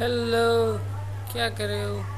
Hello क्या कर रहे हो?